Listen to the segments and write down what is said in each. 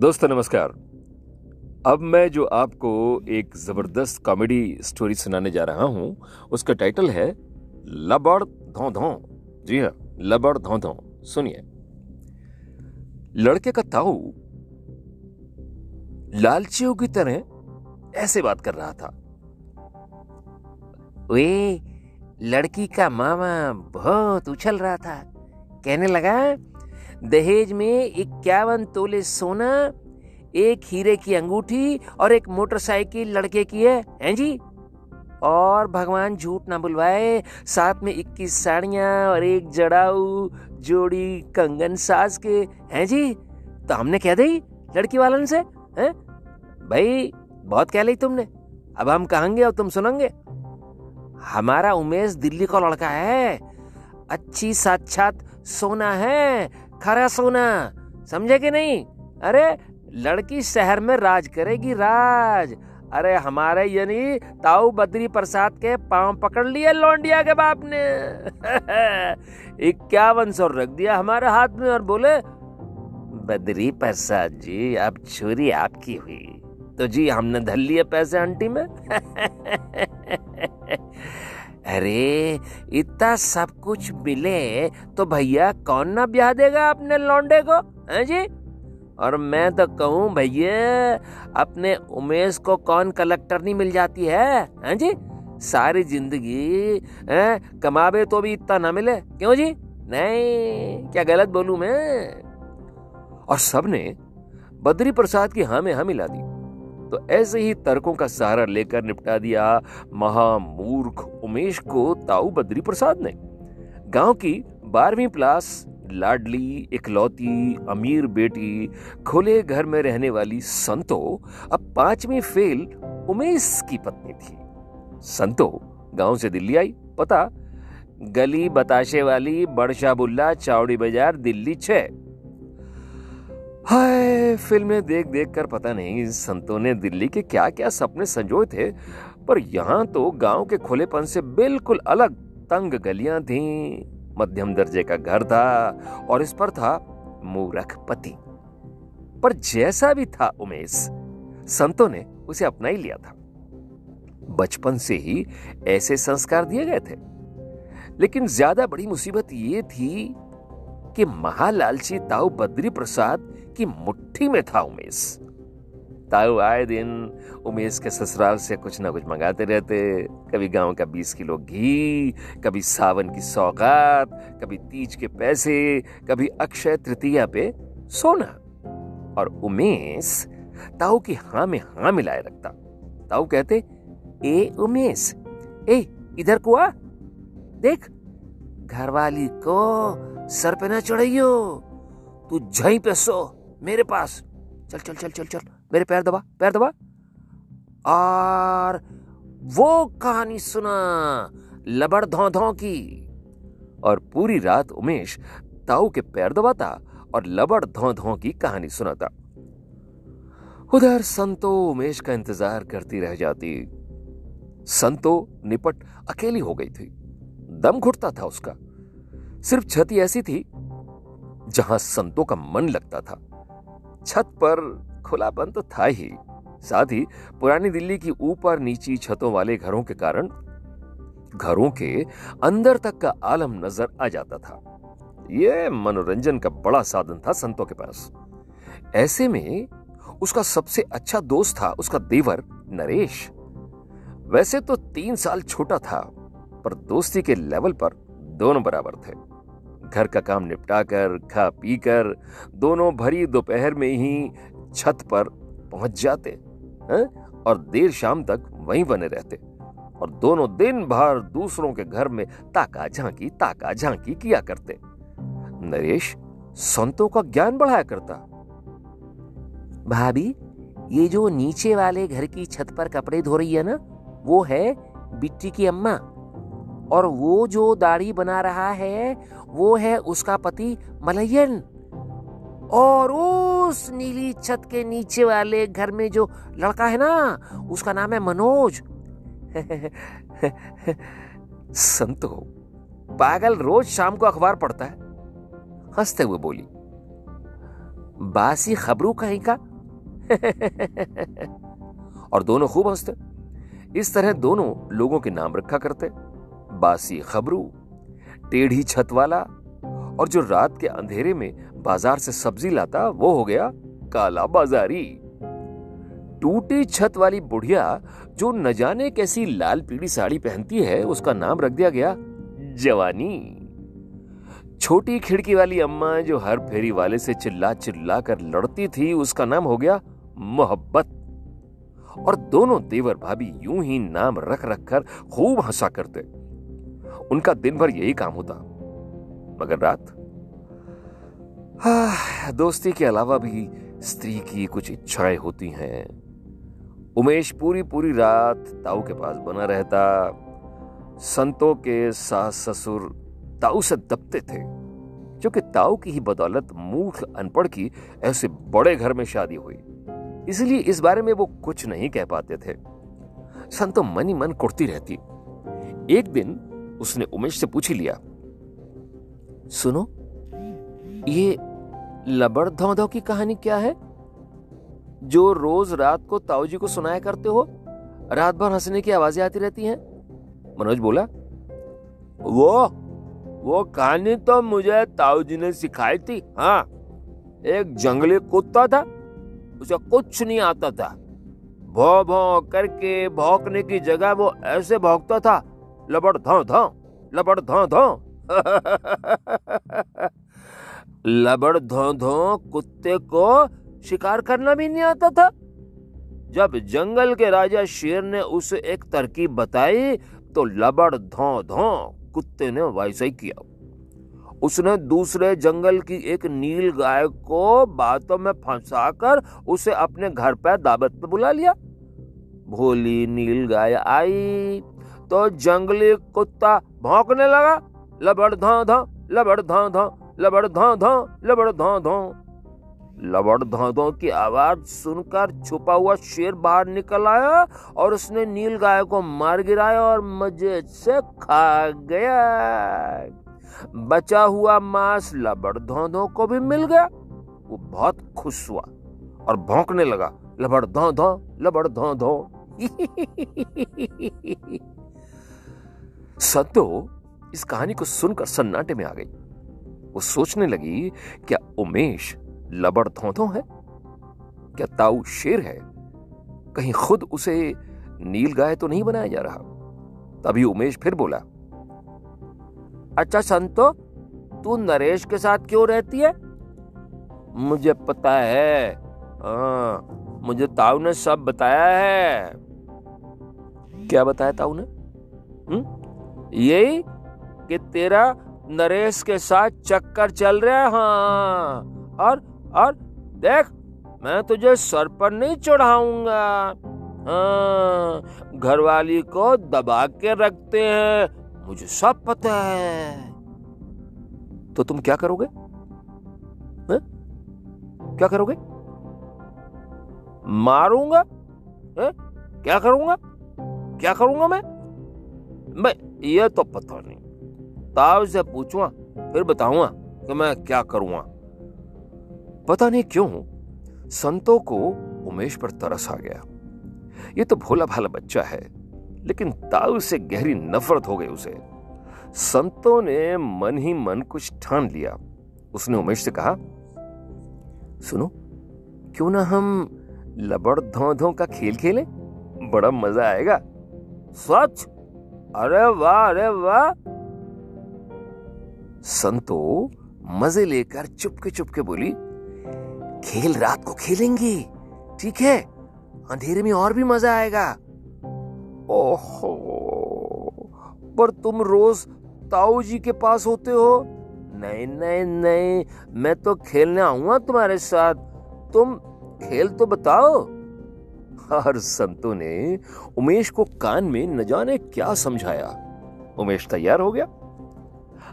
दोस्तों, नमस्कार। अब मैं जो आपको एक ज़बरदस्त कॉमेडी स्टोरी सुनाने जा रहा हूँ, उसका टाइटल है लबड़ धो धो जी हाँ लबड़ धो धो सुनिए। लड़के का ताऊ लालचियों की तरह ऐसे बात कर रहा था। वे लड़की का मामा बहुत उछल रहा था। कहने लगा दहेज में इक्यावन तोले सोना, एक हीरे की अंगूठी और एक मोटरसाइकिल लड़के की है, हैं जी? और भगवान झूठ ना बुलवाए, साथ में इक्कीस साड़ियाँ और एक जड़ाऊ जोड़ी कंगन सास के, हैं जी? तो हमने कह दी लड़की वालन से, हैं? भाई, बहुत कह ली तुमने, अब हम कहेंगे और तुम सुनोगे। हमारा उमेश दिल्ली का लड़का है, अच्छी साक्षात सोना है खरा सोना। समझे कि नहीं? अरे, लड़की शहर में राज करेगी राज। अरे, हमारे यानी ताऊ बद्री प्रसाद के पाँव पकड़ लिए लौंडिया के बाप ने। इक्यावन सौ रख दिया हमारे हाथ में और बोले, बद्री प्रसाद जी, अब छुरी आपकी हुई। तो जी, हमने धल लिए पैसे आंटी में। अरे, इतना सब कुछ मिले तो भैया कौन ना ब्याह देगा अपने लौंडे को, है जी? और मैं तो कहूँ, भैया, अपने उमेश को कौन कलेक्टर नहीं मिल जाती है, हैं जी? सारी ज़िंदगी कमावे तो भी इतना ना मिले, क्यों जी? नहीं, क्या गलत बोलू मैं? और सबने बद्री प्रसाद की हाँ में हाँ मिला दी। तो ऐसे ही तर्कों का सहारा लेकर निपटा दिया महामूर्ख उमेश को ताऊ बद्री प्रसाद ने। गाँव की बारहवीं क्लास लाडली, इकलौती, अमीर बेटी, खुले घर में रहने वाली संतो, अब पांचवी फेल उमेश की पत्नी थी। संतो गाँव से दिल्ली आई, पता? गली बताशे वाली बड़शाह बुल्ला चावड़ी बाज़ार दिल्ली छह। हाय, फ़िल्में देख देख कर पता नहीं इन संतों ने दिल्ली के क्या क्या सपने संजोए थे, पर यहाँ तो गाँव के खुलेपन से बिल्कुल अलग तंग गलियाँ थीं। मध्यम दर्जे का घर था और इस पर था मूरख पति। पर जैसा भी था उमेश, संतों ने उसे अपना ही लिया था। बचपन से ही ऐसे संस्कार दिए गए थे। लेकिन ज़्यादा बड़ी मुसीबत ये थी कि महालालची ताऊ बद्री प्रसाद की मुट्ठी में था उमेश। ताऊ आए दिन उमेश के ससुराल से कुछ ना कुछ मंगाते रहते। कभी गाँव का बीस किलो घी, कभी सावन की सौगात, कभी तीज के पैसे, कभी अक्षय तृतीया पे सोना। और उमेश ताऊ की हाँ में हाँ मिलाए रखता। ताऊ कहते, ए उमेश, ए, इधर को आ देख, घरवाली को सर पे ना चढ़ाइयो, तू झई पे सो। मेरे पास। चल चल चल चल चल। मेरे पैर दबा पैर दबा। और वो कहानी सुना, लबड़ धौ धौ की। और पूरी रात उमेश ताऊ के पैर दबाता और लबड़ धौ धौ की कहानी सुनाता। उधर संतो उमेश का इंतज़ार करती रह जाती। संतो निपट अकेली हो गई थी। दम घुटता था उसका। सिर्फ़ छती ऐसी थी, जहाँ संतो का मन लगता था। छत पर खुलापन तो था ही। साथ ही पुरानी दिल्ली की ऊपर नीची छतों वाले घरों के कारण घरों के अंदर तक का आलम नज़र आ जाता था। यह मनोरंजन का बड़ा साधन था संतों के पास। ऐसे में उसका सबसे अच्छा दोस्त था उसका देवर, नरेश। वैसे तो तीन साल छोटा था, पर दोस्ती के लेवल पर दोनों बराबर थे। घर का काम निपटाकर, खा पी कर दोनों भरी दोपहर में ही छत पर पहुँच जाते, हैं? और देर शाम तक वहीं बने रहते। और दोनों दिन भर दूसरों के घर में ताका झांकी ताका झांकी किया करते। नरेश संतों का ज्ञान बढ़ाया करता। भाभी, ये जो नीचे वाले घर की छत पर कपड़े धो रही है ना, वो है बिट्टी की अम्मा। और वो जो दाढ़ी बना रहा है, वो है उसका पति मलयन। और उस नीली छत के नीचे वाले घर में जो लड़का है ना, उसका नाम है मनोज। संतो, पागल रोज शाम को अखबार पढ़ता है। हँसते हुए बोली, बासी खबरू कहीं का? और दोनों खूब हँसते। इस तरह दोनों लोगों के नाम रखा करते। बासी खबरू, टेढ़ी छत वाला और जो रात के अंधेरे में बाज़ार से सब्ज़ी लाता, वो हो गया काला बाजारी। टूटी छत वाली बुढ़िया, जो न जाने कैसी लाल पीली साड़ी पहनती है, उसका नाम रख दिया गया जवानी। छोटी खिड़की वाली अम्मा, जो हर फेरी वाले से चिल्ला चिल्ला कर लड़ती थी, उसका नाम हो गया मोहब्बत। और दोनों देवर भाभी यूँ ही नाम रख रख कर खूब हंसा करते। उनका दिन भर यही काम होता। मगर रात? दोस्ती के अलावा भी स्त्री की कुछ इच्छाएँ होती हैं। उमेश पूरी पूरी रात ताऊ के पास बना रहता। संतों के सास ससुर ताऊ से दबते थे क्योंकि ताऊ की ही बदौलत मूर्ख अनपढ़ की ऐसे बड़े घर में शादी हुई। इसलिए इस बारे में वो कुछ नहीं कह पाते थे। संतो मन ही मन कुड़ती रहती। एक दिन उसने उमेश से पूछ ही लिया, सुनो, ये लबड़ धौधौ की कहानी क्या है? जो रोज रात को ताऊ जी को सुनाया करते हो रात भर हंसने की आवाज़ें आती रहती हैं? मनोज बोला, वो वो कहानी तो मुझे ताऊ जी ने सिखाई थी हाँ। एक जंगली कुत्ता था, उसे कुछ नहीं आता था। भौ भौ करके भौंकने की जगह वो ऐसे भौंकता था लबड़ धौ धौ, लबड़ धौ धौ। लबड़ धो धो कुत्ते को शिकार करना भी नहीं आता था। जब जंगल के राजा शेर ने उसे एक तरकीब बताई तो लबड़ धो धो कुत्ते ने वैसा ही किया। उसने दूसरे जंगल की एक नील गाय को बातों में फंसाकर उसे अपने घर पर दावत पे बुला लिया। भोली नील गाय आई। तो जंगली कुत्ता भौंकने लगा। लबड़ धा धो, लबड़ धो धो, लबड़ धो धो, लबड़ धो धो। लबड़ धोधों की आवाज़ सुनकर छुपा हुआ शेर बाहर निकल आया और उसने नील गाय को मार गिराया और मज़े से खा गया। बचा हुआ मांस लबड़ धोधों को भी मिल गया। वो बहुत खुश हुआ और भौंकने लगा। लबड़ धो धो, लबड़ धो धो। सतो इस कहानी को सुनकर सन्नाटे में आ गई। वो सोचने लगी क्या उमेश लबड़ धोधो है? क्या ताऊ शेर है? कहीं खुद उसे नील गाय तो नहीं बनाया जा रहा? तभी उमेश फिर बोला अच्छा संतो तू नरेश के साथ क्यों रहती है? मुझे पता है। आ, हाँ, मुझे ताऊ ने सब बताया है। क्या बताया ताऊ ने? हम्म? यही कि तेरा नरेश के साथ चक्कर चल रहा है हाँ। और और देख मैं तुझे सर पर नहीं चढ़ाऊँगा। हाँ, घरवाली को दबा के रखते हैं मुझे सब पता है। तो तुम क्या करोगे? है? क्या करोगे? मारूँगा? है? क्या करूँगा? क्या करूँगा मैं? मैं ये तो पता नहीं। ताव से पूछूँगा, फिर बताऊँगा कि मैं क्या करूँगा। पता नहीं क्यों संतों को उमेश पर तरस आ गया। ये तो भोला भाला बच्चा है, लेकिन ताऊ से गहरी नफरत हो गई उसे। संतों ने मन ही मन कुछ ठान लिया। उसने उमेश से कहा, सुनो, क्यों ना हम लबड़ धो का खेल खेलें? बड़ा मज़ा आएगा। सच? अरे वाह अरे वाह। संतो मज़े लेकर चुपके चुपके बोली, खेल रात को खेलेंगे, ठीक है? अंधेरे में और भी मज़ा आएगा। ओहो, पर तुम रोज ताऊ जी के पास होते हो? नहीं नहीं नहीं, मैं तो खेलने आऊँगा तुम्हारे साथ। तुम खेल तो बताओ। और संतु ने उमेश को कान में न जाने क्या समझाया। उमेश तैयार हो गया।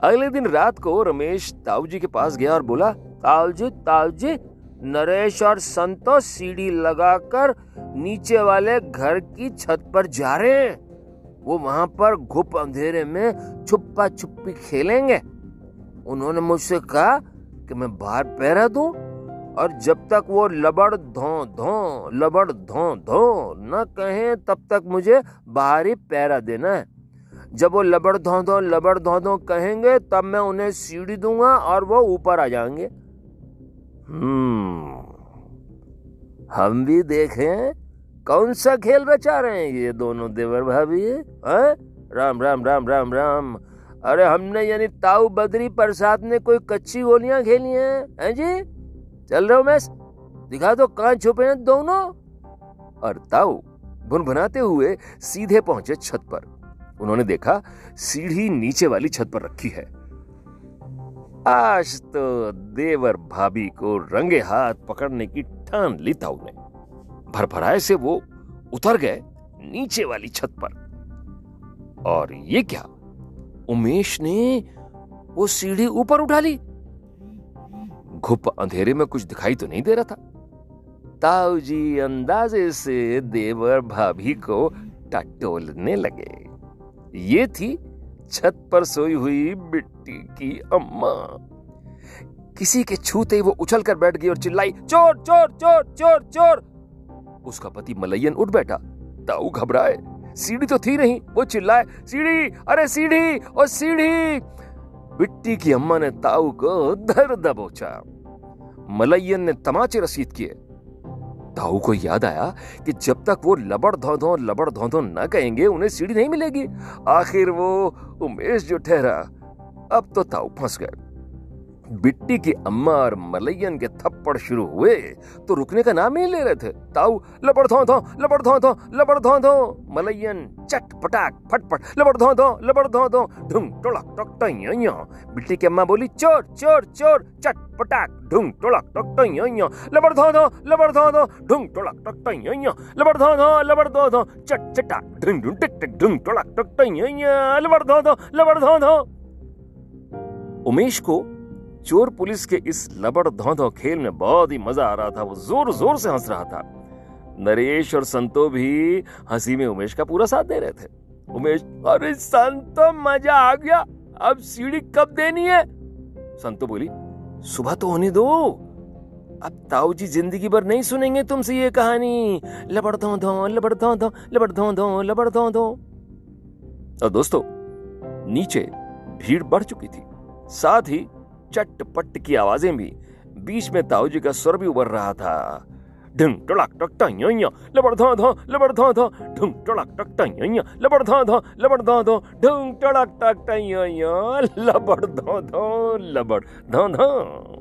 अगले दिन रात को रमेश ताऊ जी के पास गया और बोला ताऊ जी ताऊ जी नरेश और संतो सीढ़ी लगाकर नीचे वाले घर की छत पर जा रहे हैं। वो वहाँ पर घुप अंधेरे में छुपा छुपी खेलेंगे। उन्होंने मुझसे कहा कि मैं बाहर पहरा दूँ। और जब तक वो लबड़ धो धो, लबड़ धो धो न कहे, तब तक मुझे बाहरी पैरा देना है। जब वो लबड़ धो धो, लबड़ धो धो कहेंगे, तब मैं उन्हें सीढ़ी दूँगा और वो ऊपर आ जाएँगे। हम्म हम भी देखें, कौन सा खेल रचा रहे हैं ये दोनों देवर भाभी राम राम राम राम राम। अरे हमने यानी ताऊ बद्री प्रसाद ने कोई कच्ची गोलियाँ खेली हैं हैं जी? चल रहे हो मैं दिखा दो कहाँ छुपे हैं दोनों। और ताऊ भुनभुनाते हुए सीधे पहुँचे छत पर। उन्होंने देखा, सीढ़ी नीचे वाली छत पर रखी है। आज तो देवर भाभी को रंगे हाथ पकड़ने की ठान ली ताऊ ने। भरभराए से वो उतर गए नीचे वाली छत पर। और ये क्या? उमेश ने वो सीढ़ी ऊपर उठा ली? घुप अंधेरे में कुछ दिखाई तो नहीं दे रहा था। ताऊ जी अंदाजे से देवर भाभी को टटोलने लगे। ये थी छत पर सोई हुई मिट्टी की अम्मा। किसी के छूते ही वो उछल कर बैठ गई और चिल्लाई, चोर चोर चोर चोर चोर! उसका पति मलयन उठ बैठा। ताऊ घबराए। सीढ़ी तो थी नहीं। वो चिल्लाए, सीढ़ी! अरे सीढ़ी! और सीढ़ी! बिट्टी की अम्मा ने ताऊ को धर दबोचा। मलयन ने तमाचे रसीद किए। ताऊ को याद आया कि जब तक वो लबड़ धोधो लबड़ धोधो न कहेंगे, उन्हें सीढ़ी नहीं मिलेगी। आखिर वो उमेश जो ठहरा, अब तो ताऊ फंस गए। बिट्टी की अम्मा और मलयन के थप्पड़ शुरू हुए तो रुकने का नाम ही ले रहे थे ताऊ लबड़ धो धो लबड़ धो धो लबड़ धो धो मलयन चट पटाक फटफट लबड़ धो धो लबड़ धो धो ढुंग टोलक टक टइया बिट्टी की अम्मा बोली चोर चोर चोर चट पटाक ढुंग टोलक टक टइया लबड़ धो धो लबड़ धो धो ढुंग टोलक टक टइया लबड़ धो धो लबड़ धो धो चट चटाक ढुंग ढुंग टिक टिक ढुंग टोलक टक टइया लबड़ धो धो लबड़ धो धो उमेश को चोर पुलिस के इस लबड़ धौधौ खेल में बहुत ही मज़ा आ रहा था। वो ज़ोर ज़ोर से हंस रहा था। नरेश और संतो भी हँसी में उमेश का पूरा साथ दे रहे थे। उमेश, अरे संतो, मज़ा आ गया। अब सीढ़ी कब देनी है? संतो बोली, सुबह तो होने दो। अब ताऊ जी ज़िंदगी भर नहीं सुनेंगे तुमसे ये कहानी। लबड़ धो धो लबड़ धो धो लबड़ धो धो लबड़ धो धो और दोस्तों, नीचे भीड़ बढ़ चुकी थी। साथ ही चट की आवाज़ें भी बीच में ताऊजी का स्वर भी उभर रहा था। ढुंग टड़क टक टइया लबड़, धा धा, लबड़, धा धा, ढुंग टड़क टक टइया लबड़, धा धा, लबड़, धा, धो, ढुंग टड़क टक टइया लबड़, धो धो, लबड़, धा, धो।